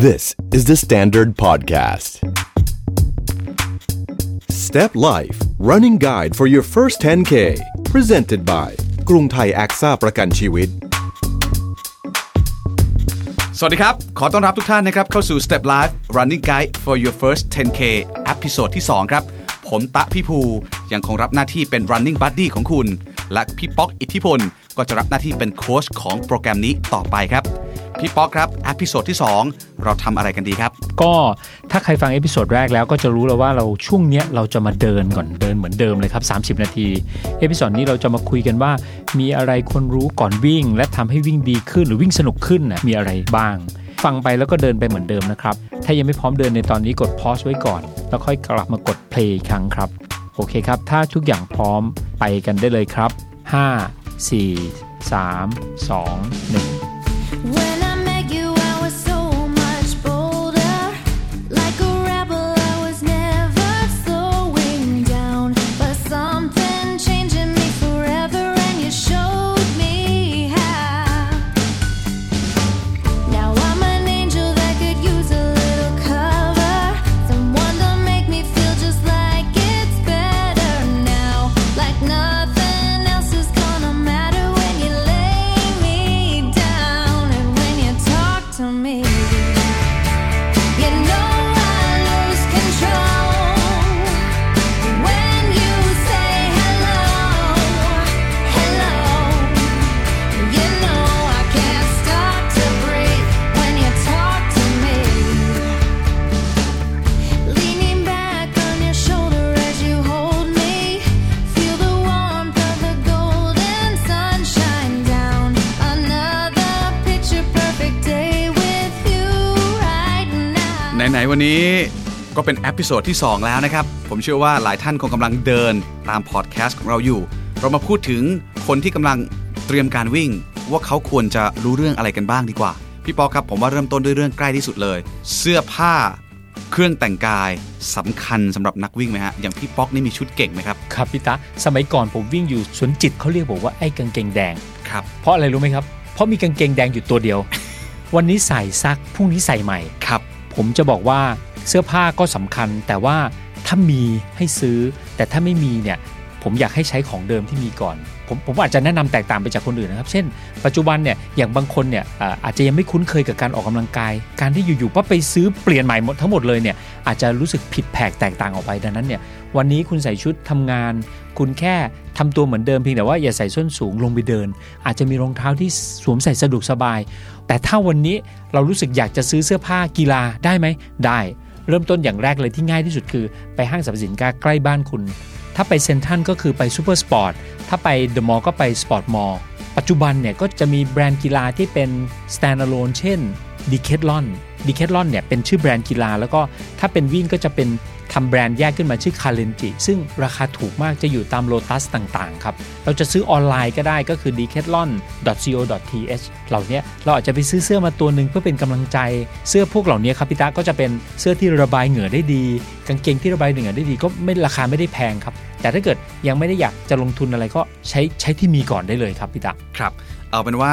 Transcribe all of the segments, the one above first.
This is the Standard Podcast. Step Life Running Guide for your first 10K presented by กรุงไทยแอคซ่าประกันชีวิต สวัสดีครับ ขอต้อนรับทุกท่านนะครับเข้าสู่ Step Life Running Guide for your first 10K episode ที่ 2 ครับ ผมตะพี่ภูยังคงรับหน้าที่เป็น Running Buddy ของคุณ และพี่ป๊อกอิทธิพล ก็จะรับหน้าที่เป็นโค้ชของโปรแกรมนี้ต่อไปครับ พี่ป๊อกครับ episode ที่ 2 เราทำอะไรกันดีครับ ก็ถ้าใครฟัง episode แรกแล้วก็จะรู้แล้วว่าเราช่วงเนี้ยเราจะมาเดินก่อนเดินเหมือนเดิมเลยครับ 30 นาที episode นี้เราจะมาคุยกันว่า มีอะไรควรรู้ก่อนวิ่ง และทำให้วิ่งดีขึ้นหรือวิ่งสนุกขึ้นน่ะมีอะไรบ้าง ฟังไปแล้วก็เดินไปเหมือนเดิมนะครับ ถ้ายังไม่พร้อมเดินในตอนนี้กด pause ไว้ก่อน แล้วค่อยกลับมากด play ครั้งครับโอเคครับ ถ้าทุกอย่างพร้อมไปกันได้เลยครับ 5 4 3 2 1 ไหนๆวันนี้ก็เป็น episode ที่ 2 แล้วนะครับ ผมเชื่อว่าหลายท่านคงกำลังเดินตามพอดแคสต์ของเราอยู่ เรามาพูดถึงคนที่กำลังเตรียมการวิ่ง ว่าเขาควรจะรู้เรื่องอะไรกันบ้างดีกว่า พี่ป๊อกครับผมว่าเริ่มต้นด้วยเรื่องใกล้ที่สุดเลย เสื้อผ้าเครื่องแต่งกายสำคัญสำหรับนักวิ่งไหมฮะอย่างพี่ป๊อกนี่มีชุดเก่งไหมครับครับพี่ตะสมัยก่อนผมวิ่งอยู่สวนจิตเขาเรียกผมว่าไอ้กางเกงแดงครับเพราะอะไรรู้ไหมครับเพราะมีกางเกงแดงอยู่ตัวเดียว วันนี้ใส่ซักพรุ่งนี้ใส่ใหม่ครับ ผมจะบอกว่าเสื้อผ้าก็สำคัญ แต่ว่าถ้ามีให้ซื้อ แต่ถ้าไม่มีเนี่ยผมอยากให้ใช้ของเดิมที่มีก่อนผมผมอาจจะแนะนำแตกต่างไปจากคนอื่นนะครับ เช่น ปัจจุบันเนี่ยอย่างบางคนเนี่ยอาอาจจะยังไม่คุ้นเคยกับการออกกำลังกาย การที่อยู่ๆปั๊บไปซื้อเปลี่ยนใหม่หมดทั้งหมดเลยเนี่ยอาจจะรู้สึกผิดแผกแตกต่างออกไปดังนั้นเนี่ยวันนี้คุณใส่ชุดทำงาน คุณแค่ทำตัวเหมือนเดิมเพียงแต่ว่าอย่าใส่ส้นสูงลงไปเดิน อาจจะมีรองเท้าที่สวมใส่สะดวกสบาย แต่ถ้าวันนี้เรารู้สึกอยากจะซื้อเสื้อผ้ากีฬาได้ไหมได้ เริ่มต้นอย่างแรกเลยที่ง่ายที่สุดคือ ไปห้างสรรพสินค้าใกล้บ้านคุณ ถ้าไปเซ็นทรัลก็คือไป Supersports ถ้าไปเดอะมอลล์ก็ไป Sports Mall ปัจจุบันเนี่ยก็จะมีแบรนด์กีฬาที่เป็น standalone เช่น Decathlon Decathlon เนี่ยเป็นชื่อแบรนด์กีฬา แล้วก็ถ้าเป็นวิ่งก็จะเป็นทำแบรนด์แยกขึ้นมาชื่อ c a l e n g i ซึ่งราคาถูกมากจะอยู่ตามโลตัสต่างๆครับ เราจะซื้อออนไลน์ก็ได้ก็คือ decathlon.co.th เหล่านี้เราอาจจะไปซื้อเสื้อมาตัวหนึ่งเพื่อเป็นกำลังใจ เสื้อพวกเหล่านี้ครับพี่ตาก็จะเป็นเสื้อที่ระบายเหงื่อได้ดี กางเกงที่ระบายเหงื่อได้ดีก็ไม่ราคาไม่ได้แพงครับ แต่ถ้าเกิดยังไม่ได้อยากจะลงทุนอะไรก็ใช้ใช้ที่มีก่อนได้เลยครับพี่ตาครับ เอาเป็นว่า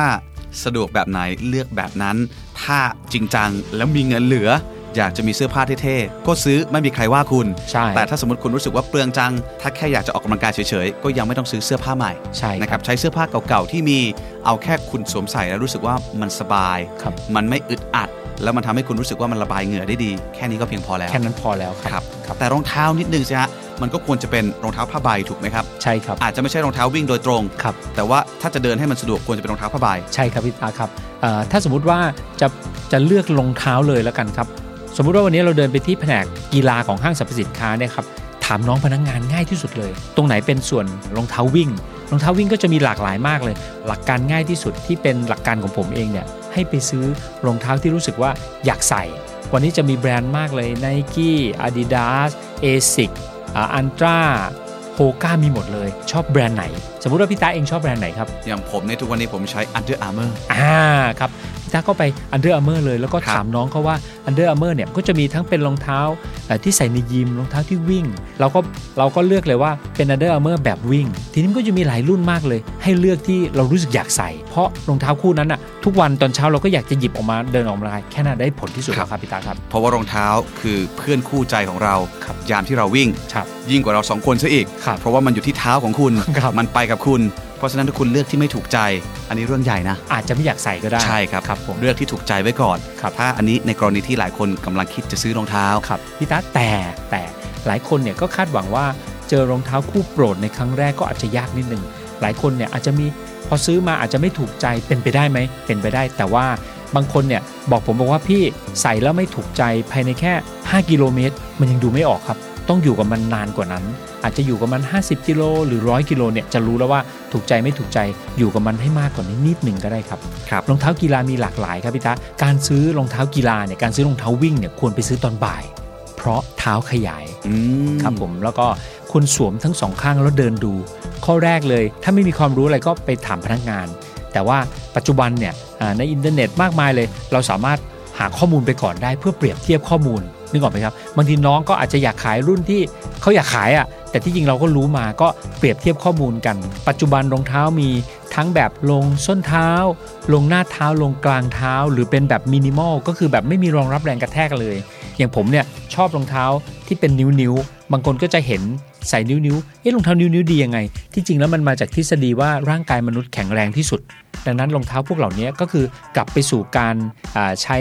สะดวกแบบไหนเลือกแบบนั้น ถ้าจริงจังแล้วมีเงินเหลือ อยากจะมีเสื้อผ้าเท่ๆก็ซื้อไม่มีใครว่าคุณ ใช่ แต่ถ้าสมมติคุณรู้สึกว่าเปลืองจัง ถ้าแค่อยากจะออกกำลังกายเฉยๆ ก็ยังไม่ต้องซื้อเสื้อผ้าใหม่ใช่ครับนะครับใช้เสื้อผ้าเก่าๆที่มีเอาแค่คุณสวมใส่แล้วรู้สึกว่ามันสบาย ครับ มันไม่อึดอัด แล้วมันทำให้คุณรู้สึกว่ามันระบายเหงื่อได้ดี แค่นี้ก็เพียงพอแล้ว แค่นั้นพอแล้วคครัรับ ครับแต่รองเท้านิดนึงสิฮะ มันก็ควรจะเป็นรองเท้าผ้าใบถูกไหมครับ ใช่ครับ อาจจะไม่ใช่รองเท้าวิ่งโดยตรงครับแต่ว่าถ้าจะเดินให้มันสะดวกควรจะเป็นรองเท้าผ้าใบใช่ครับพี่ตาครับเอ่อถ้าสมมุติว่าจะจะเลือกรองเท้าเลยแล้วกันครับ สมมุติว่าวันนี้เราเดินไปที่แผนกกีฬาของห้างสรรพสินค้าเนี่ยครับถามน้องพนักงานง่ายที่สุดเลย ตรงไหนเป็นส่วนรองเท้าวิ่งรองเท้าวิ่งก็จะมีหลากหลายมากเลย หลักการง่ายที่สุดที่เป็นหลักการของผมเองเนี่ยให้ไปซื้อรองเท้าที่รู้สึกว่าอยากใส่ วันนี้จะมีแบรนด์มากเลย Nike Adidas Asics อันตราโฮก้ามีหมดเลย ชอบแบรนด์ไหน สมมุติว่าพี่ตาเองชอบแบรนด์ไหนครับ อย่างผมในทุกวันนี้ผมใช้ Under Armour อ่าครับ พี่ตาก็ไป Under Armour เลย แล้วก็ครับถามน้องเขาว่า Under Armour เนี่ยก็จะมีทั้งเป็นรองเท้าเอ่อที่ใส่ในยิมรองเท้าที่วิ่ง เราก็เราก็เลือกเลยว่าเป็น Under Armour แบบวิ่ง ทีนี้มันก็จะมีหลายรุ่นมากเลย ให้เลือกที่เรารู้สึกอยากใส่ เพราะรองเท้าคู่นั้นอะทุกวันตอนเช้าเราก็อยากจะหยิบออกมาเดินออกกำลังกายแค่นั้นได้ผลที่สุดครับแล้วครับพี่ตาครับ เพราะว่ารองเท้าคือเพื่อนคู่ใจของเราครับยามที่เราวิ่งครับยิ่งกว่าเราสองคนซะอีกครับเพราะว่ามันอยู่ที่เท้าของคุณครับมันไปกับคุณ เพราะฉะนั้นถ้าคุณเลือกที่ไม่ถูกใจ อันนี้เรื่องใหญ่นะ อาจจะไม่อยากใส่ก็ได้ใช่ครับครับผมเลือกที่ถูกใจไว้ก่อนครับถ้าอันนี้ในกรณีที่หลายคนกำลังคิดจะซื้อรองเท้าครับพี่ตาแต่แต่หลายคนเนี่ยก็คาดหวังว่าเจอรองเท้าคู่โปรดในครั้งแรกก็อาจจะยากนิดนึงหลายคนเนี่ยอาจจะมีพอซื้อมาอาจจะไม่ถูกใจเป็นไปได้ไหมเป็นไปได้ แต่ว่าบางคนเนี่ยบอกผมบอกว่าพี่ใส่แล้วไม่ถูกใจภายในแค่ 5 กิโลเมตร มันยังดูไม่ออกครับ ต้องอยู่กับมันนานกว่านั้น อาจจะอยู่กับมัน 50 กิโลหรือ 100 กิโลเนี่ยจะรู้แล้วว่าถูกใจไม่ถูกใจอยู่กับมันให้มากกว่านี้นิดหนึ่งก็ได้ครับครับรองเท้ากีฬามีหลากหลายครับพี่ตาการซื้อรองเท้ากีฬาเนี่ยการซื้อรองเท้าวิ่งเนี่ยควรไปซื้อตอนบ่าย เพราะเท้าขยายอืมครับผมแล้วก็คุณสวมทั้งสองข้างแล้วเดินดู ข้อแรกเลย ถ้าไม่มีความรู้อะไรก็ไปถามพนักงาน แต่ว่าปัจจุบันเนี่ยอ่าในอินเทอร์เน็ตมากมายเลย เราสามารถหาข้อมูลไปก่อนได้เพื่อเปรียบเทียบข้อมูล นึกออกไหมครับบางทีน้องก็อาจจะอยากขายรุ่นที่เขาอยากขายอะแต่ที่จริงเราก็รู้มาก็เปรียบเทียบข้อมูลกัน ปัจจุบันรองเท้ามีทั้งแบบลงส้นเท้า ลงหน้าเท้าลงกลางเท้า หรือเป็นแบบมินิมอลก็คือแบบไม่มีรองรับแรงกระแทกเลย อย่างผมเนี่ยชอบรองเท้าที่เป็นนิ้วๆบางคนก็จะเห็นใส่นิ้วๆเอ๊ะรองเท้านิ้วๆดียังไง ที่จริงแล้วมันมาจากทฤษฎีว่าร่างกายมนุษย์แข็งแรงที่สุด ดังนั้นรองเท้าพวกเหล่านี้ก็คือกลับไปสู่การใช้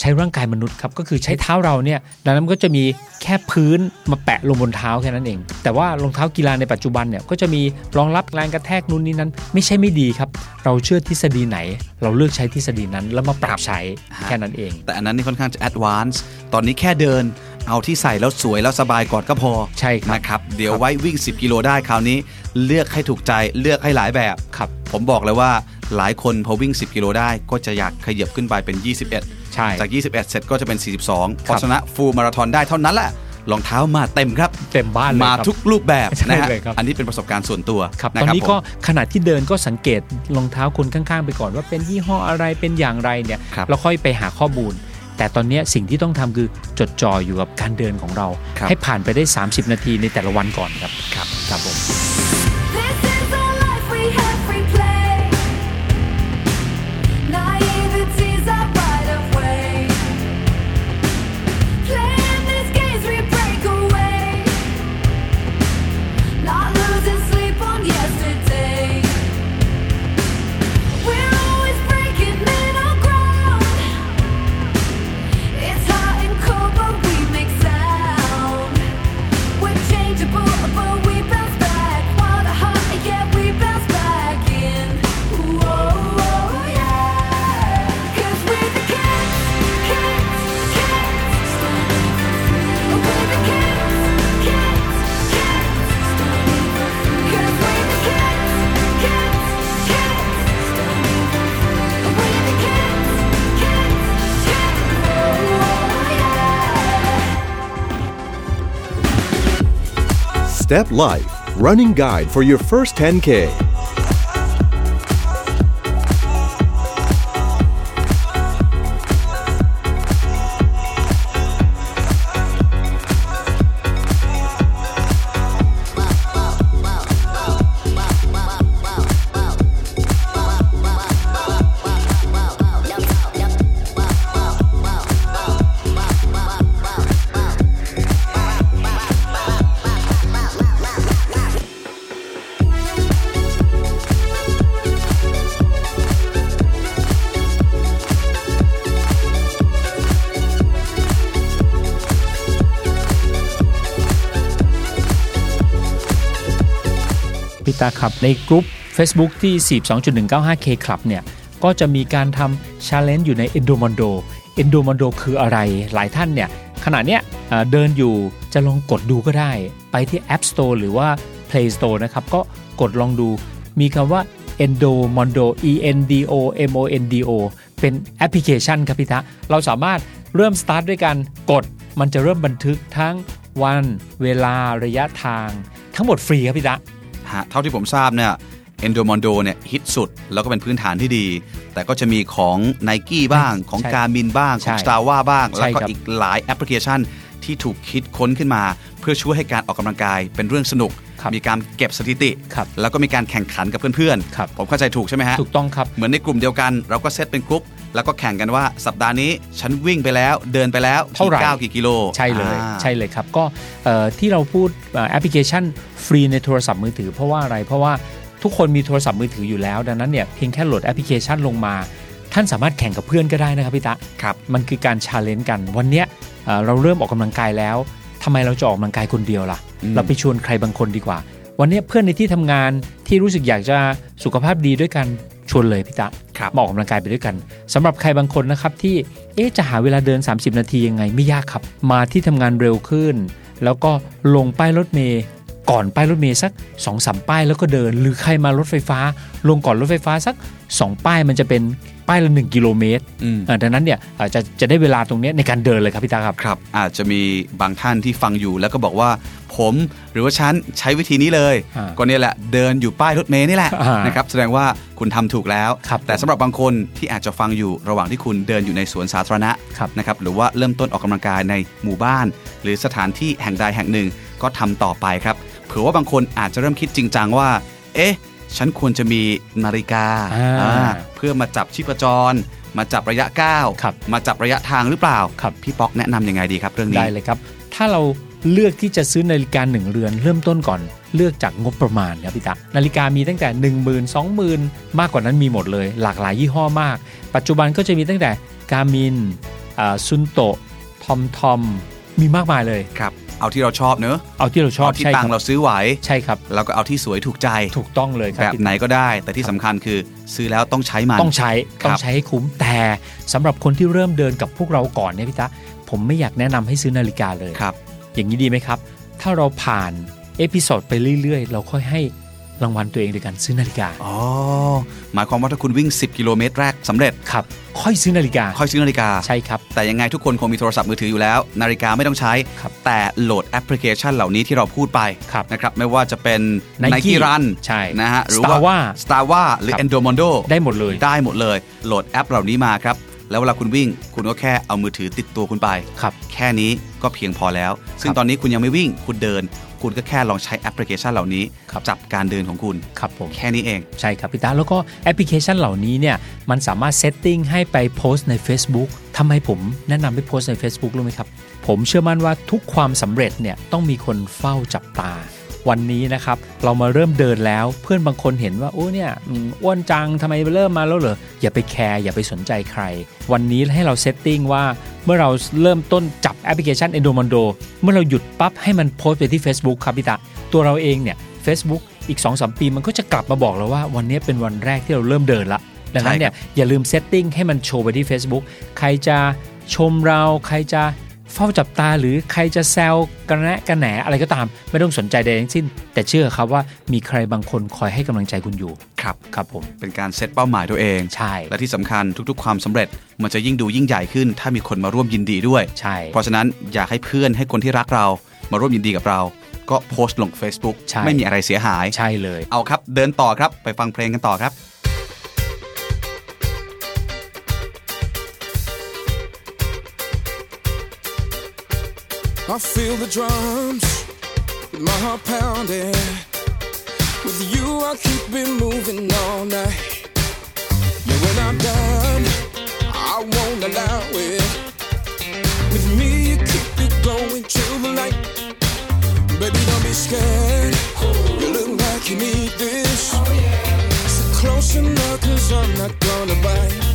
ใช้ร่างกายมนุษย์ครับก็คือใช้เท้าเราเนี่ยดังนั้นมันก็จะมีแค่พื้นมาแปะลงบนเท้าแค่นั้นเอง แต่ว่ารองเท้ากีฬาในปัจจุบันเนี่ยก็จะมีรองรับแรงกระแทกนู่นนี่นั้น ไม่ใช่ไม่ดีครับ เราเชื่อทฤษฎีไหน เราเลือกใช้ทฤษฎีนั้นแล้วมาปรับใช้แค่นั้นเอง แต่อันนั้นนี่ค่อนข้างจะแอดวานซ์ตอนนี้แค่เดินเอาที่ใส่แล้วสวยแล้วสบายก่อนก็พอใช่ครับนะครับเดี๋ยวไว้วิ่ง 10 กิโลได้คราวนี้ เลือกให้ถูกใจเลือกให้หลายแบบครับผมบอกเลยว่าหลายคนพอวิ่ง 10 กิโลได้ก็จะอยากขยับขึ้นไปเป็น 21 ใช่จาก 21 เสร็จก็จะเป็น 42 พอชนะฟูลมาราธอนได้เท่านั้นแหละรองเท้ามาเต็มครับเต็มบ้านเลยมาครับทุกรูปแบบใช่นะฮะเลยครับอันนี้เป็นประสบการณ์ส่วนตัวครับะตอนนี้ก็ผมขณะที่เดินก็สังเกตรองเท้าคนข้างๆ ไปก่อนว่าเป็นยี่ห้ออะไรเป็นอย่างไรเนี่ยครับแล้วค่อยไปหาข้อมูล แต่ตอนนี้สิ่งที่ต้องทำคือจดจ่ออยู่กับการเดินของเราครับให้ผ่านไปได้ 30 นาทีในแต่ละวันก่อนครับครับครับผม Step Life Running Guide for your first 10K พี่ตะครับในกลุ่ม Facebook ที่ 42.195K Club เนี่ยก็จะมีการทำ Challenge อยู่ใน Endomondo Endomondo คืออะไรหลายท่านเนี่ยขณะเนี้ยเดินอยู่จะลองกดดูก็ได้ ไปที่ App Store หรือว่า Play Store นะครับ ก็กดลองดู มีคำว่า Endomondo E N D O M O N D O เป็นแอปพลิเคชันครับพี่ตะเราสามารถเริ่มสตาร์ทด้วยการกด มันจะเริ่มบันทึกทั้งวัน เวลาระยะทาง ทั้งหมดฟรีครับพี่ตะ เท่าที่ผมทราบเนี่ย Endomondo เนี่ยฮิตสุด แล้วก็เป็นพื้นฐานที่ดี แต่ก็จะมีของ n i กี้บ้างของใช่ Garmin บ้างของใช่ Star ว่าบ้างใช่แล้วก็ครับอีกหลายแอปพลิเคชัน ที่ถูกคิดค้นขึ้นมา เพื่อช่วยให้การออกกำลังกายเป็นเรื่องสนุก ครับมีการเก็บสถิติ ครับแล้วก็มีการแข่งขันกับเพื่อนครับ ผมเข้าใจถูกใช่ไหมฮะ ถูกต้องครับ เหมือนในกลุ่มเดียวกันเราก็เซตเป็นกลุ่มแล้วก็แข่งกันว่าสัปดาห์นี้ ฉันวิ่งไปแล้วเดินไปแล้วเท่าไหร่ กี่ก้าวกี่กิโลใช่เลยอ่า ใช่เลยครับ ก็เอ่อที่เราพูดเอ่อแอปพลิเคชันฟรีในโทรศัพท์มือถือเพราะว่าอะไร เพราะว่าทุกคนมีโทรศัพท์มือถืออยู่แล้ว ดังนั้นเนี่ยเพียงแค่โหลดแอปพลิเคชันลงมา ท่านสามารถแข่งกับเพื่อนก็ได้นะครับพี่ตะครับมันคือการ challenge กัน วันเนี้ยเอ่อเราเริ่มออกกำลังกายแล้วทำไมเราจะออกกำลังกายคนเดียวล่ะ อืม เราไปชวนใครบางคนดีกว่า วันเนี้ยเพื่อนในที่ทำงานที่รู้สึกอยากจะสุขภาพดีด้วยกันชวนเลยพี่ตะ ครับ มาออกกำลังกายไปด้วยกันสำหรับใครบางคนนะครับที่เอ๊ะจะหาเวลาเดิน 30 นาทียังไงไม่ยากครับ มาที่ทำงานเร็วขึ้น แล้วก็ลงป้ายรถเมย์ก่อนป้ายรถเมย์สัก2อสป้ายแล้วก็เดิน หรือใครมารถไฟฟ้า ลงก่อนรถไฟฟ้าสัก 2 ป้ายมันจะเป็น ป้ายละ1กิโลเมตรอืมเอ่อดังนั้นเนี่ยเอ่อจะจะได้เวลาตรงเนี้ยในการเดินเลยครับพี่ตาครับครับ อาจจะมีบางท่านที่ฟังอยู่แล้วก็บอกว่าผมหรือว่าฉันใช้วิธีนี้เลยอ่าก็เนี่ยแหละเดินอยู่ป้ายรถเมล์นี่แหละอ่านนะครับแสดงว่าคุณทำถูกแล้วครับแต่สำหรับบางคนที่อาจจะฟังอยู่ระหว่างที่คุณเดินอยู่ในสวนสาธารณะครับนะครับหรือว่าเริ่มต้นออกกำลังกายในหมู่บ้าน หรือสถานที่แห่งใดแห่งหนึ่งก็ทำต่อไปครับเผื่อว่าบางคนอาจจะเริ่มคิดจริงจังว่า เอ๊ะ ฉันควรจะมีนาฬิกาอ่าอ่าเพื่อมาจับชีพจร มาจับระยะก้าวครับมาจับระยะทางหรือเปล่าครับพี่ป๊อกแนะนำยังไงดีครับเรื่องนี้ได้เลยครับ ถ้าเราเลือกที่จะซื้อนาฬิกาหนึ่งเรือน เริ่มต้นก่อนเลือกจากงบประมาณครับพี่ตะนาฬิกามีตั้งแต่ 1 0 0 0 0 2 0,000มากกว่านั้นมีหมดเลย หลากหลายยี่ห้อมาก ปัจจุบันก็จะมีตั้งแต่กามินซุนโตทอมทอมมีมากมายเลยครับ เอาที่เราชอบเนอะเอาที่เราชอบเอาที่ใช่ตัคงรัค์เราซื้อไหวใช่ครับ แล้วก็เอาที่สวยถูกใจ ถูกต้องเลยครับแบบพี่ไหนก็ได้ แต่ที่สำคัญคือซื้อแล้วต้องใช้มัน ต้องใช้ครับ ต้องใช้ให้คุ้มแต่สำหรับคนที่เริ่มเดินกับพวกเราก่อนเนี่ยพี่ตะผมไม่อยากแนะนำให้ซื้อนาฬิกาเลย ครับ อย่างนี้ดีไหมครับ ถ้าเราผ่าน episode ไปเรื่อย ๆ เราค่อยให้ รางวัลตัวเองโดยการซื้อนาฬิกา อ๋อ หมายความว่าถ้าคุณวิ่ง 10 กิโลเมตรแรกสำเร็จ ครับ ค่อยซื้อนาฬิกา ค่อยซื้อนาฬิกา ใช่ครับ แต่ยังไงทุกคนคงมีโทรศัพท์มือถืออยู่แล้ว นาฬิกาไม่ต้องใช้ครับแต่โหลดแอปพลิเคชันเหล่านี้ที่เราพูดไปครับนะครับ ไม่ว่าจะเป็น Nike Nike Run ใช่นะฮะ หรือ Strava ว่า Strava หรือครับ Endomondo ได้หมดเลย ได้หมดเลย โหลดแอปเหล่านี้มาครับ แล้วเวลาคุณวิ่ง คุณก็แค่เอามือถือติดตัวคุณไปครับแค่นี้ก็เพียงพอแล้ว ซึ่งครับตอนนี้คุณยังไม่วิ่งคุณเดิน คุณก็แค่ลองใช้แอปพลิเคชันเหล่านี้ครับจับการเดินของคุณครับผมแค่นี้เองใช่ครับพี่ตะแล้วก็แอปพลิเคชันเหล่านี้เนี่ยมันสามารถ setting ให้ไปโพสต์ใน Facebook ทำไมผมแนะนำให้โพสต์ใน Facebook รู้ไหมครับ ผมเชื่อมั่นว่าทุกความสำเร็จเนี่ยต้องมีคนเฝ้าจับตา วันนี้นะครับเรามาเริ่มเดินแล้วเพื่อนบางคนเห็นว่าโอ้เนี่ยอืมอ้วนจังทำไมเริ่มมาแล้วเหรออย่าไป care อย่าไปสนใจใคร วันนี้ให้เรา setting ว่าเมื่อเราเริ่มต้นจับแอปพลิเคชัน Endomondo เมื่อเราหยุดปั๊บให้มันโพสต์ไปที่ Facebook ครับพี่ตาตัวเราเองเนี่ย Facebook อีก2-3ปีมันก็จะกลับมาบอกเราว่าวันนี้เป็นวันแรกที่เราเริ่มเดินละดังนั้นเนี่ยอย่าลืม setting ให้มันโชว์ไปที่ Facebook ใครจะชมเราใครจะ เฝ้าจับตาหรือใครจะแซวกระแนะกระแหนอะไรก็ตาม ไม่ต้องสนใจใดทั้งสิ้น แต่เชื่อครับว่ามีใครบางคนคอยให้กำลังใจคุณอยู่ครับครับผมเป็นการเซตเป้าหมายตัวเองใช่ และที่สำคัญทุกๆ ความสำเร็จ มันจะยิ่งดูยิ่งใหญ่ขึ้น ถ้ามีคนมาร่วมยินดีด้วยใช่เพราะฉะนั้นอยากให้เพื่อนให้คนที่รักเรา มาร่วมยินดีกับเรา ก็โพสต์ลง Facebook ใช่ไม่มีอะไรเสียหายใช่เลย เอาครับเดินต่อครับไปฟังเพลงกันต่อครับ feel the drums with my heart pounding. With you, I keep it moving all night. Yeah, when I'm done, I won't allow it. With me, you keep it going till the light. Baby, don't be scared. You look like you need this. So close enough, cause I'm not gonna bite.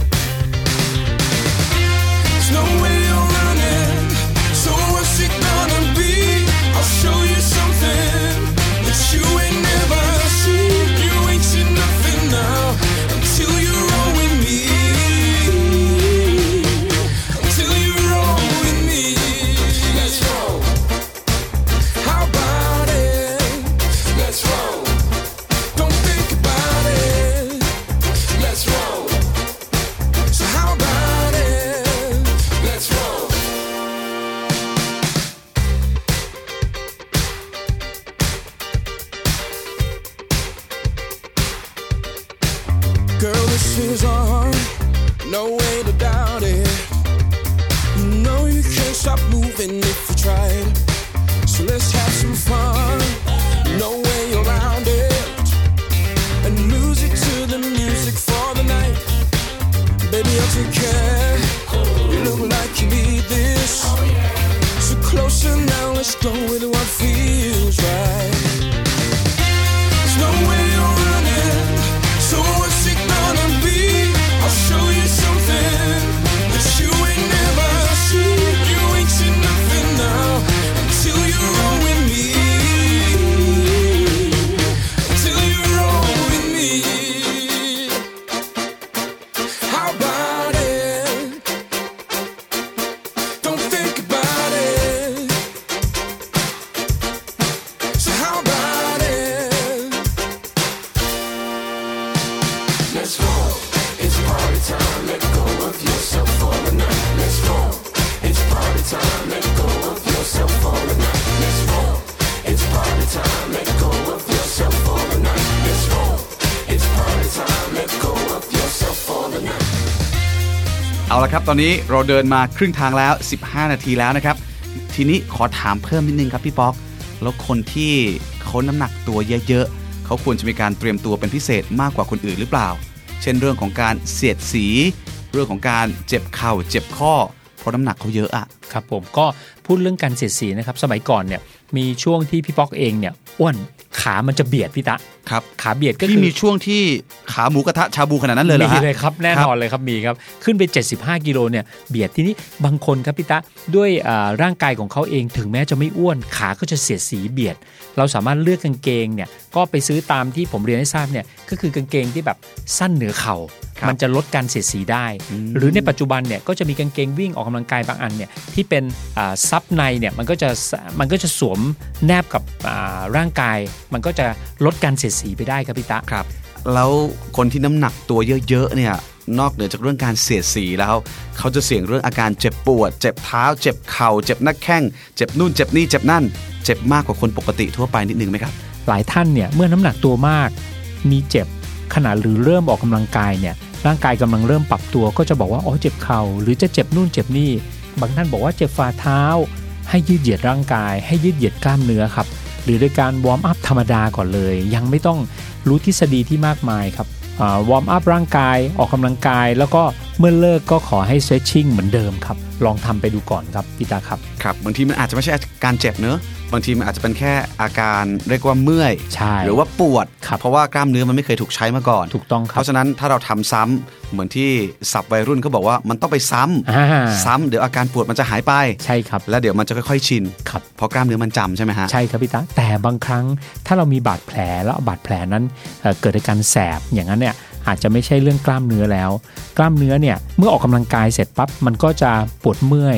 อนนี้เราเดินมาครึ่งทางแล้ว 15 นาทีแล้วนะครับ ทีนี้ขอถามเพิ่มนิดนึงครับพี่ป๊อก แล้วคนที่เขาน้ำหนักตัวเยอะๆเขาควรจะมีการเตรียมตัวเป็นพิเศษมากกว่าคนอื่นหรือเปล่า เช่นเรื่องของการเสียดสี เรื่องของการเจ็บเข่าเจ็บข้อ เพราะน้ำหนักเขาเยอะอะ ครับผมก็พูดเรื่องการเสียดสีนะครับสมัยก่อนเนี่ยมีช่วงที่พี่ป๊อกเองเนี่ยอ้วนขามันจะเบียดพี่ตะครับขาเบียดก็ที่คือมีช่วงที่ขาหมูกระทะชาบูขนาดนั้นเลยเหรอมีฮะเลยครับแน่นอนเลยครับมีครับขึ้นไป 75 กิโลเนี่ยเบียดที่นี้บางคนครับพี่ตะด้วยอ่าร่างกายของเขาเองถึงแม้จะไม่อ้วนขาก็จะเสียดสีเบียด เราสามารถเลือกกางเกงเนี่ยก็ไปซื้อตามที่ผมเรียนให้ทราบเนี่ยก็คือกางเกงที่แบบสั้นเหนือเข่าครับ มันจะลดการเสียดสีได้ หรือในปัจจุบันเนี่ยก็จะมีกางเกงวิ่งออกกำลังกายบางอันเนี่ยที่เป็นอ่าซับในเนี่ยมันก็จะมันก็จะสวมแนบกับอ่าร่างกาย มันก็จะลดการเสียดสีไปได้ครับพี่ตะครับ แล้วคนที่น้ำหนักตัวเยอะๆเนี่ยนอกเหนือจากเรื่องการเสียดสีแล้ว เขาจะเสี่ยงเรื่องอาการเจ็บปวด เจ็บเท้า เจ็บเข่า เจ็บหน้าแข้ง เจ็บนู่นเจ็บนี่เจ็บนั่น เจ็บมากกว่าคนปกติทั่วไปนิดนึงไหมครับ หลายท่านเนี่ยเมื่อน้ำหนักตัวมาก มีเจ็บขณะหรือเริ่มออกกำลังกายเนี่ย ร่างกายกำลังเริ่มปรับตัวก็จะบอกว่าอ๋อเจ็บเข่าหรือจะเจ็บนู่นเจ็บนี่ บางท่านบอกว่าเจ็บฝ่าเท้า ให้ยืดเหยียดร่างกาย ให้ยืดเหยียดกล้ามเนื้อครับหรือโดยการ warm up ธรรมดาก่อนเลย ยังไม่ต้องรู้ทฤษฎีที่มากมายครับ warm up ร่างกายออกกำลังกาย แล้วก็เมื่อเลิกก็ขอให้ stretching เหมือนเดิมครับ ลองทำไปดูก่อนครับพี่ตาครับ ครับ บางทีมันอาจจะไม่ใช่การเจ็บเนอะบางทีมันอาจจะเป็นแค่อาการเรียกว่าเมื่อย ใช่ หรือว่าปวดครับเพราะว่ากล้ามเนื้อมันไม่เคยถูกใช้มาก่อน ถูกต้องคเพรับราะฉะนั้นถ้าเราทำซ้ำเหมือนที่สับวัยรุ่นเขาบอกว่ามันต้องไปซ้ำอ่าซ้ำเดี๋ยวอาการปวดมันจะหายไป ใช่ครับ แล้วเดี๋ยวมันจะค่อยๆชินครับเพราะกล้ามเนื้อมันจำใช่ไหมฮะ ใช่ครับพี่ตาแต่บางครั้งถ้าเรามีบาดแผลแล้วบาดแผลนั้นเอ่อเกิดอาการแสบอย่างนั้นเนี่ยอาจจะไม่ใช่เรื่องกล้ามเนื้อแล้ว กล้ามเนื้อเนี่ยเมื่อออกกำลังกายเสร็จปั๊บมันก็จะปวดเมื่อย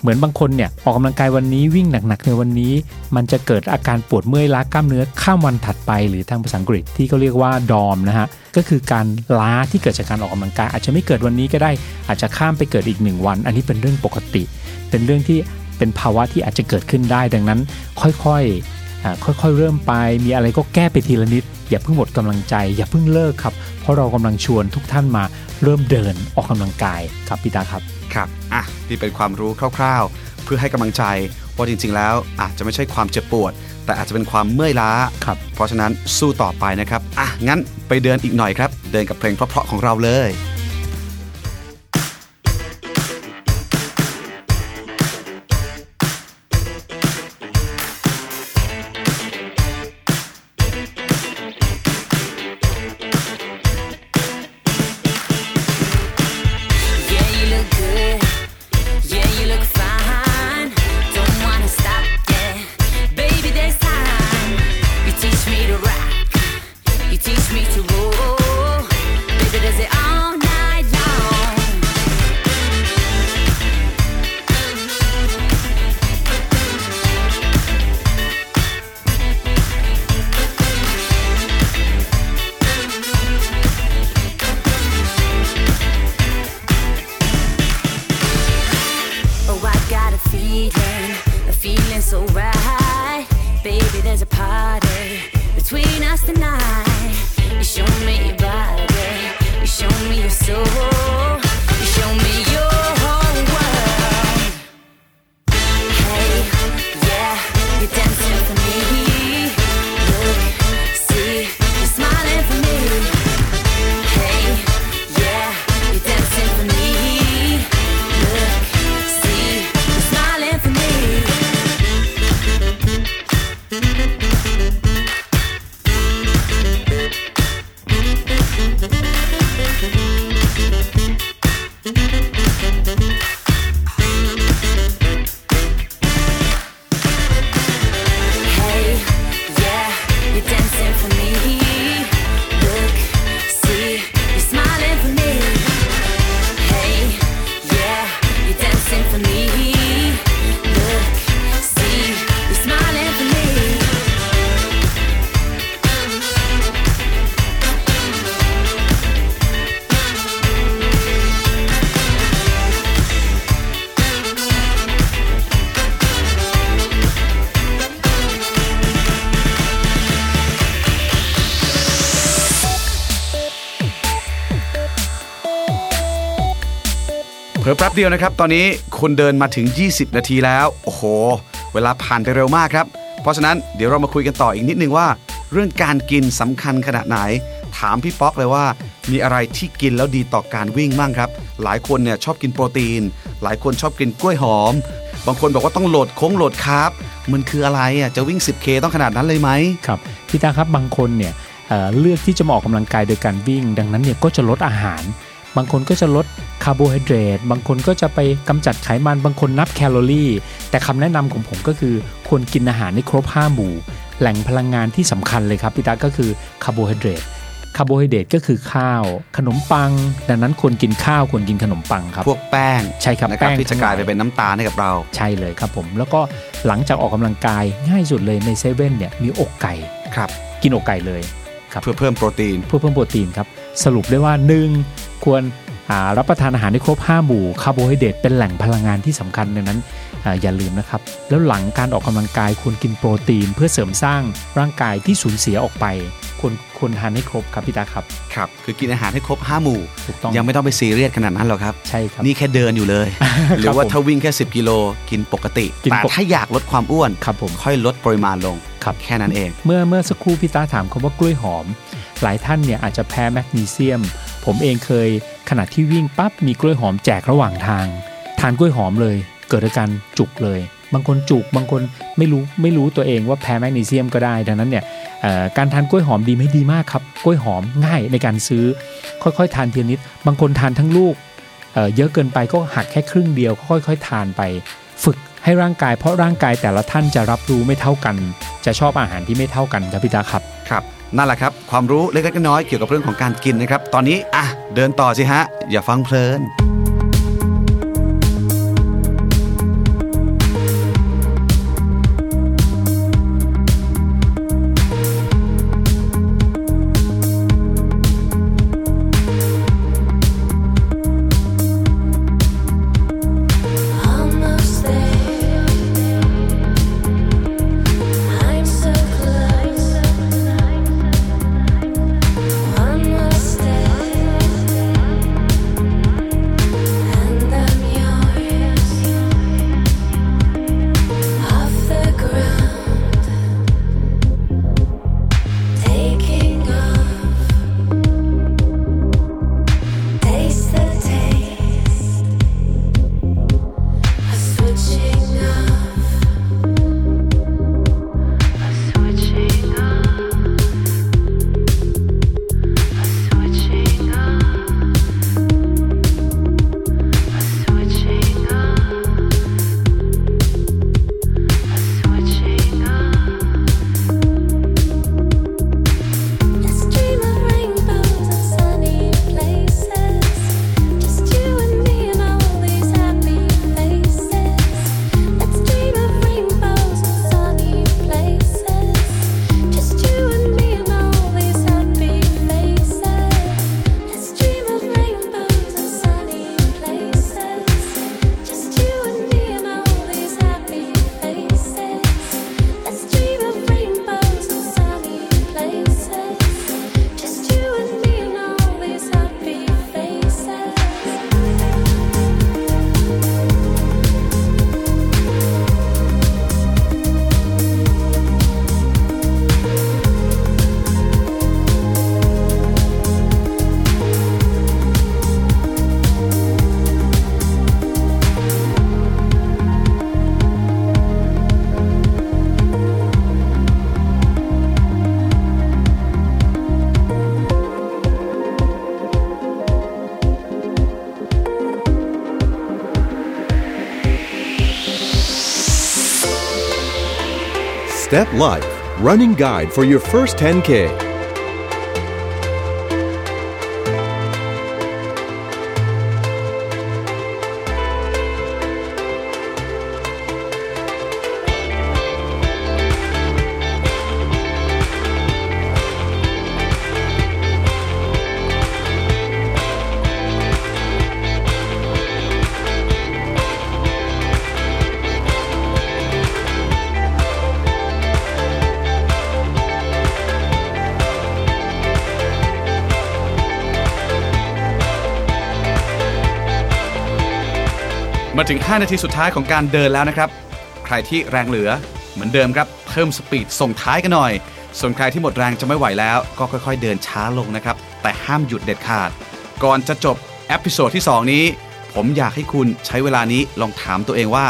เหมือนบางคนเนี่ยออกกำลังกายวันนี้วิ่งหนักๆในวันนี้ มันจะเกิดอาการปวดเมื่อยล้ากล้ามเนื้อข้ามวันถัดไป หรือทางภาษาอังกฤษที่เขาเรียกว่าดอมนะฮะก็คือการล้าที่เกิดจากการออกกำลังกาย อาจจะไม่เกิดวันนี้ก็ได้ อาจจะข้ามไปเกิดอีกหนึ่งวัน อันนี้เป็นเรื่องปกติ เป็นเรื่องที่เป็นภาวะที่อาจจะเกิดขึ้นได้ดังนั้น ค่อยๆ ค่อยๆเริ่มไป มีอะไรก็แก้ไปทีละนิด อย่าเพิ่งหมดกำลังใจ อย่าเพิ่งเลิกครับ เพราะเรากำลังชวนทุกท่านมาเริ่มเดินออกกำลังกายครับพี่ตาครับครับอะนี่เป็นความรู้คร่าว ๆ เพื่อให้กำลังใจว่าจริง ๆ แล้วอาจจะไม่ใช่ความเจ็บปวด แต่อาจจะเป็นความเมื่อยล้าครับเพราะฉะนั้นสู้ต่อไปนะครับอะงั้นไปเดินอีกหน่อยครับ เดินกับเพลงเพราะๆของเราเลย เดียวนะครับ ตอนนี้คุณเดินมาถึง 20 นาทีแล้ว โอ้โห เวลาผ่านไปเร็วมากครับ เพราะฉะนั้นเดี๋ยวเรามาคุยกันต่ออีกนิดนึงว่า เรื่องการกินสำคัญขนาดไหน ถามพี่ป๊อกเลยว่า มีอะไรที่กินแล้วดีต่อการวิ่งบ้างครับ หลายคนเนี่ยชอบกินโปรตีน หลายคนชอบกินกล้วยหอม บางคนบอกว่าต้องโหลดโค้งโหลดคาร์บมันคืออะไรอะจะวิ่ง 10K ต้องขนาดนั้นเลยไหมครับพี่ตาครับบางคนเนี่ยเเลือกที่จะมาออกกำลังกายโดยการวิ่ง ดังนั้นเนี่ยก็จะลดอาหาร บางคนก็จะลดคาร์โบไฮเดรตบางคนก็จะไปกำจัดไขมันบางคนนับแคลอรี่ แต่คำแนะนำของผมก็คือควรกินอาหารให้ครบ5หมู่ แหล่งพลังงานที่สำคัญเลยครับพี่ตาก็คือคาร์โบไฮเดรตคาร์โบไฮเดรตก็คือข้าว ขนมปัง ดังนั้นควรกินข้าวควรกินขนมปังครับ พวกแป้งใช่ครับนะครับแป้งที่จะกลายไปเป็นน้ำตาลให้กับเรา ใช่เลยครับผม แล้วก็หลังจากออกกำลังกายง่ายสุดเลยในเซเว่นเนี่ยมีอกไก่ครับ กินอกไก่เลยครับเพื่อเพิ่มโปรตีนเพื่อเพิ่มโปรตีนครับ สรุปได้ว่า 1. ควรอ่ารับประทานอาหารให้ครบ 5 หมู่คาร์โบไฮเดรตเป็นแหล่งพลังงานที่สำคัญดังนั้นอาอย่าลืมนะครับ แล้วหลังการออกกำลังกายควรกินโปรตีน เพื่อเสริมสร้างร่างกายที่สูญเสียออกไปควรควรทานให้ครบครับพี่ตาครับครับคือกินอาหารให้ครบ 5 หมู่ถูกต้องยังไม่ต้องไปซีเรียสขนาดนั้นหรอกครับใช่ครับนี่แค่เดินอยู่เลย หรือว่าผมถ้าวิ่งแค่ 10 กิโลกินปกติกินแต่ปกถ้าอยากลดความอ้วนครับผมค่อยลดปริมาณลงครับแค่นั้นเอง เมื่อเมื่อสักครู่พี่ตาถามคำว่ากล้วยหอม หลายท่านเนี่ยอาจจะแพ้แมกนีเซียม ผมเองเคยขณะที่วิ่งปั๊บมีกล้วยหอมแจกระหว่างทาง ทานกล้วยหอมเลย เกิดอาการจุกเลย บางคนจุกบางคนไม่รู้ไม่รู้ตัวเองว่าแพ้แมกนีเซียมก็ได้ ดังนั้นเนี่ยการทานกล้วยหอมดีไม่ดีมากครับกล้วยหอมง่ายในการซื้อ ค่อยๆ ทานทีละนิด บางคนทานทั้งลูกเเยอะเกินไปก็หักแค่ครึ่งเดียวค่อยๆ ทานไป ฝึกให้ร่างกายเพราะร่างกายแต่ละท่านจะรับรู้ไม่เท่ากัน จะชอบอาหารที่ไม่เท่ากันครับพี่ตาครับครับ นั่นแหละครับ ความรู้เล็กๆน้อยๆเกี่ยวกับเรื่องของการกินนะครับ ตอนนี้อะเดินต่อสิฮะ อย่าฟังเพลิน Step Life Running Guide for your first 10K. ถึง 5 นาทีสุดท้ายของการเดินแล้วนะครับ ใครที่แรงเหลือเหมือนเดิมครับ เพิ่ม speed ส่งท้ายกันหน่อย ส่วนใครที่หมดแรงจะไม่ไหวแล้ว ก็ค่อยๆ เดินช้าลงนะครับ แต่ห้ามหยุดเด็ดขาด ก่อนจะจบ episode ที่ 2 นี้ ผมอยากให้คุณใช้เวลานี้ลองถามตัวเองว่า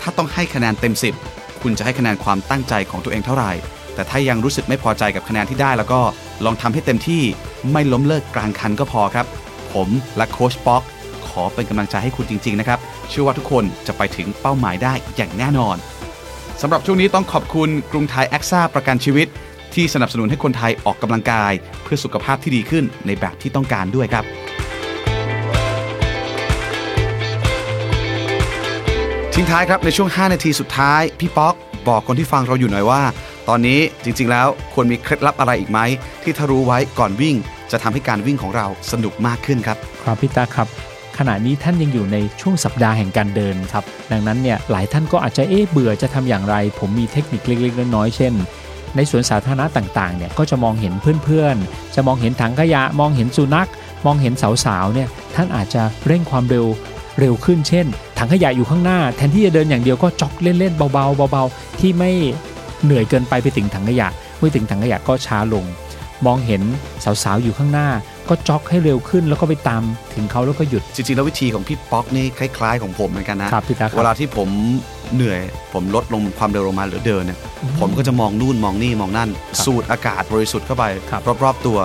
ถ้าต้องให้คะแนนเต็ม 10 คุณจะให้คะแนนความตั้งใจของตัวเองเท่าไหร่ แต่ถ้ายังรู้สึกไม่พอใจกับคะแนนที่ได้แล้วก็ลองทำให้เต็มที่ไม่ล้มเลิกกลางคันก็พอครับ ผมและโค้ชป๊อก ขอเป็นกำลังใจให้คุณจริง ๆ นะครับ เชื่อว่าทุกคนจะไปถึงเป้าหมายได้อย่างแน่นอนสำหรับช่วงนี้ต้องขอบคุณกรุงไทยแอคซ่าประกันชีวิต ที่สนับสนุนให้คนไทยออกกำลังกาย เพื่อสุขภาพที่ดีขึ้นในแบบที่ต้องการด้วยครับ ทิ้งท้ายครับในช่วง 5 นาทีสุดท้าย พี่ป๊อกบอกคนที่ฟังเราอยู่หน่อยว่า ตอนนี้จริง ๆ แล้วควรมีเคล็ดลับอะไรอีกไหมที่ถ้ารู้ไว้ก่อนวิ่ง จะทำให้การวิ่งของเราสนุกมากขึ้นครับ ครับพี่ตาครับ ขณะนี้ท่านยังอยู่ในช่วงสัปดาห์แห่งการเดินครับ ดังนั้นเนี่ยหลายท่านก็อาจจะเอ๊ะเบื่อจะทำอย่างไร ผมมีเทคนิคเล็กๆน้อยๆเช่น ในสวนสาธารณะต่างๆเนี่ยก็จะมองเห็นเพื่อนๆ จะมองเห็นถังขยะมองเห็นสุนัข มองเห็นสาวๆเนี่ยท่านอาจจะเร่งความเร็วเร็วขึ้นเช่น ถังขยะอยู่ข้างหน้า แทนที่จะเดินอย่างเดียวก็จ็อกเล่นๆเบาๆเบาๆ ที่ไม่เหนื่อยเกินไปไปถึงถังขยะเมื่อถึงถังขยะก็ช้าลง มองเห็นสาวๆอยู่ข้างหน้า ก็จ็อกให้เร็วขึ้น แล้วก็ไปตามถึงเขาแล้วก็หยุด จริงๆ แล้ววิธีของพี่ป๊อกนี่คล้าย ๆ ของผมเหมือนกันนะครับพี่ตาครับ เวลาที่ผมเหนื่อย ผมลดลงความเร็วลงมาเหลือเดินเนี่ยผมก็จะมองนู่นมองนี่มองนั่น ครับสูดอากาศบริสุทธิ์เข้าไปครับ รอบๆตัว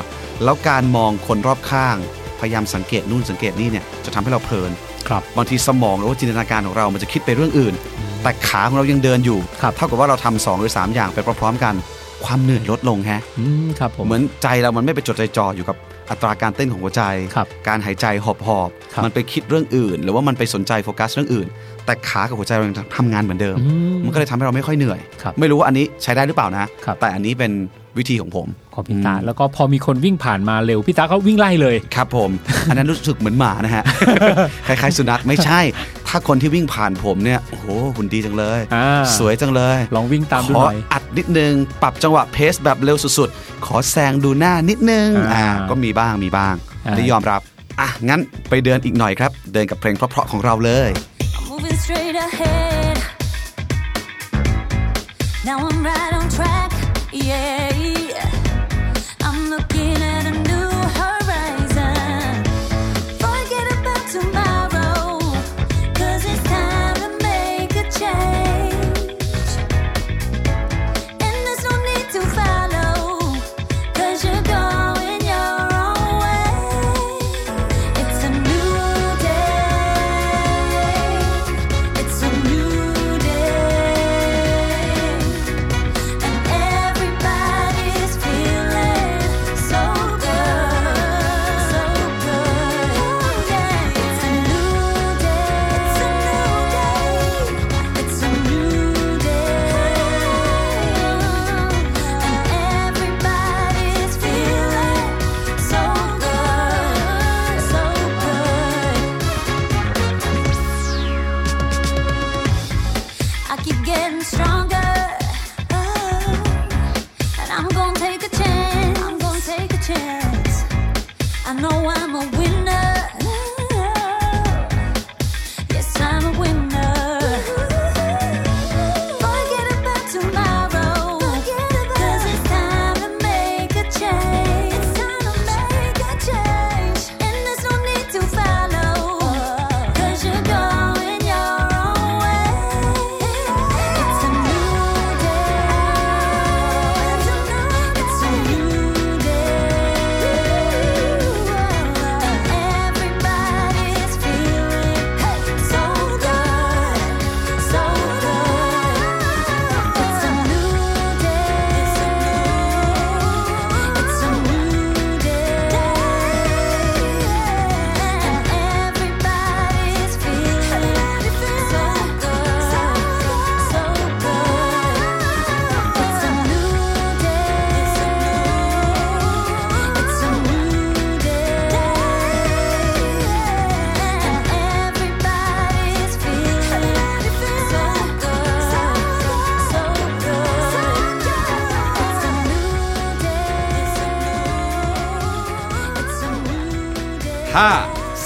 แล้วการมองคนรอบข้าง พยายามสังเกตนู่นสังเกตนี่เนี่ยจะทำให้เราเพลิน ครับ บางทีสมองหรือว่าจินตนาการของเรา มันจะคิดไปเรื่องอื่น แต่ขาของเรายังเดินอยู่ ครับ เท่ากับว่าเราทำสองหรือสามอย่างไปพร้อมๆกัน ความเหนื่อยลดลงแฮะ อืมครับผม เหมือนใจเรามันไม่ไปจดใจจ่ออยู่กับ อัตราการเต้นของหัวใจครับการหายใจหอบหอบๆครับมันไปคิดเรื่องอื่น หรือว่ามันไปสนใจโฟกัสเรื่องอื่น แต่ขากับหัวใจเรายังทำงานเหมือนเดิมอืมมันก็เลยทำให้เราไม่ค่อยเหนื่อยครับไม่รู้ว่าอันนี้ใช้ได้หรือเปล่านะครับแต่อันนี้เป็นวิธีของผมของพี่ตาอืมแล้วก็พอมีคนวิ่งผ่านมาเร็วพี่ตาก็วิ่งไล่เลยครับผม อันนั้นรู้สึกเหมือนหมานะฮะคล้ายๆสุนัขไม่ใช่ ถ้าคนที่วิ่งผ่านผมเนี่ยโอ้โหหุ่นดีจังเลยอ่าสวยจังเลย ลองวิ่งตามดูขอหน่อยอัดนิดนึง ปรับจังหวะเพสแบบเร็วสุดๆ ขอแซงดูหน้านิดนึงอ่าอ่าก็มีบ้างมีบ้างอ่าได้ยอมรับ อะ งั้นไปเดินอีกหน่อยครับ เดินกับเพลงเพราะๆของเราเลย I'm moving straight ahead.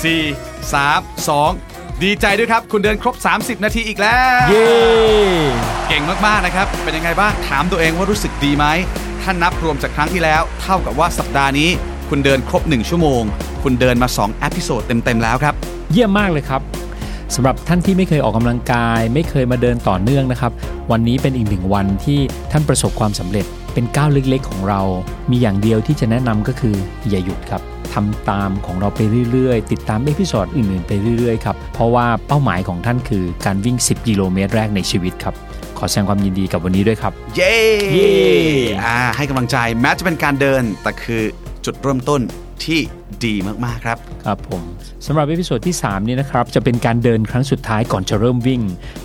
4 3 2 ดีใจด้วยครับ คุณเดินครบ 30 นาทีอีกแล้ว เย้ เก่งมาก ๆ นะครับ เป็นยังไงบ้าง ถามตัวเองว่ารู้สึกดีไหม ถ้านับรวมจากครั้งที่แล้ว เท่ากับว่าสัปดาห์นี้ คุณเดินครบ 1 ชั่วโมง คุณเดินมา2 episode เต็ม ๆ แล้วครับ เยี่ยมมากเลยครับสำหรับท่านที่ไม่เคยออกกำลังกาย ไม่เคยมาเดินต่อเนื่องนะครับ วันนี้เป็นอีกหนึ่งวันที่ท่านประสบความสำเร็จ เป็นก้าวเล็กๆ ของเรา มีอย่างเดียวที่จะแนะนำก็คืออย่าหยุดครับทำตามของเราไปเรื่อยๆ ติดตาม episode อื่นๆ ไปเรื่อยๆ ครับ เพราะว่าเป้าหมายของท่านคือการวิ่ง 10 กิโลเมตรแรกในชีวิตครับ ขอแสดงความยินดีกับวันนี้ด้วยครับ เย้เย้อ่าให้กำลังใจแม้จะเป็นการเดิน แต่คือจุดเริ่มต้น ที่ดีมาก ๆ ครับ ครับผมสำหรับ episode ที่ 3 นี้นะครับ จะเป็นการเดินครั้งสุดท้ายก่อนจะเริ่มวิ่ง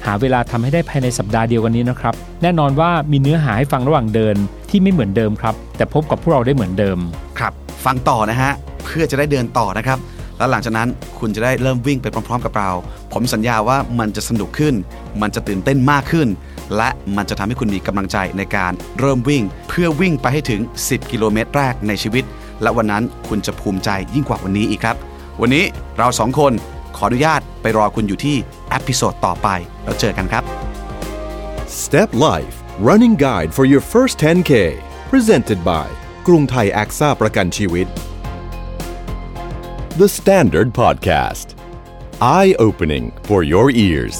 หาเวลาทำให้ได้ภายในสัปดาห์เดียวกันนี้นะครับ แน่นอนว่ามีเนื้อหาให้ฟังระหว่างเดินที่ไม่เหมือนเดิมครับ แต่พบกับพวกเราได้เหมือนเดิม ครับ ฟังต่อนะฮะ เพื่อจะได้เดินต่อนะครับ แล้วหลังจากนั้นคุณจะได้เริ่มวิ่งไปพร้อม ๆ กับเรา ผมสัญญาว่ามันจะสนุกขึ้น มันจะตื่นเต้นมากขึ้น และมันจะทำให้คุณมีกำลังใจในการเริ่มวิ่ง เพื่อวิ่งไปให้ถึง 10 กิโลเมตรแรกในชีวิต และวันนั้นคุณจะภูมิใจยิ่งกว่าวันนี้อีกครับ วันนี้เราสองคนขออนุญาตไปรอคุณอยู่ที่อพิโซดต่อไปแล้วเจอกันครับ Step Life Running Guide for your first 10K Presented by กรุงไทย AXA ประกันชีวิต The Standard Podcast Eye Opening for your ears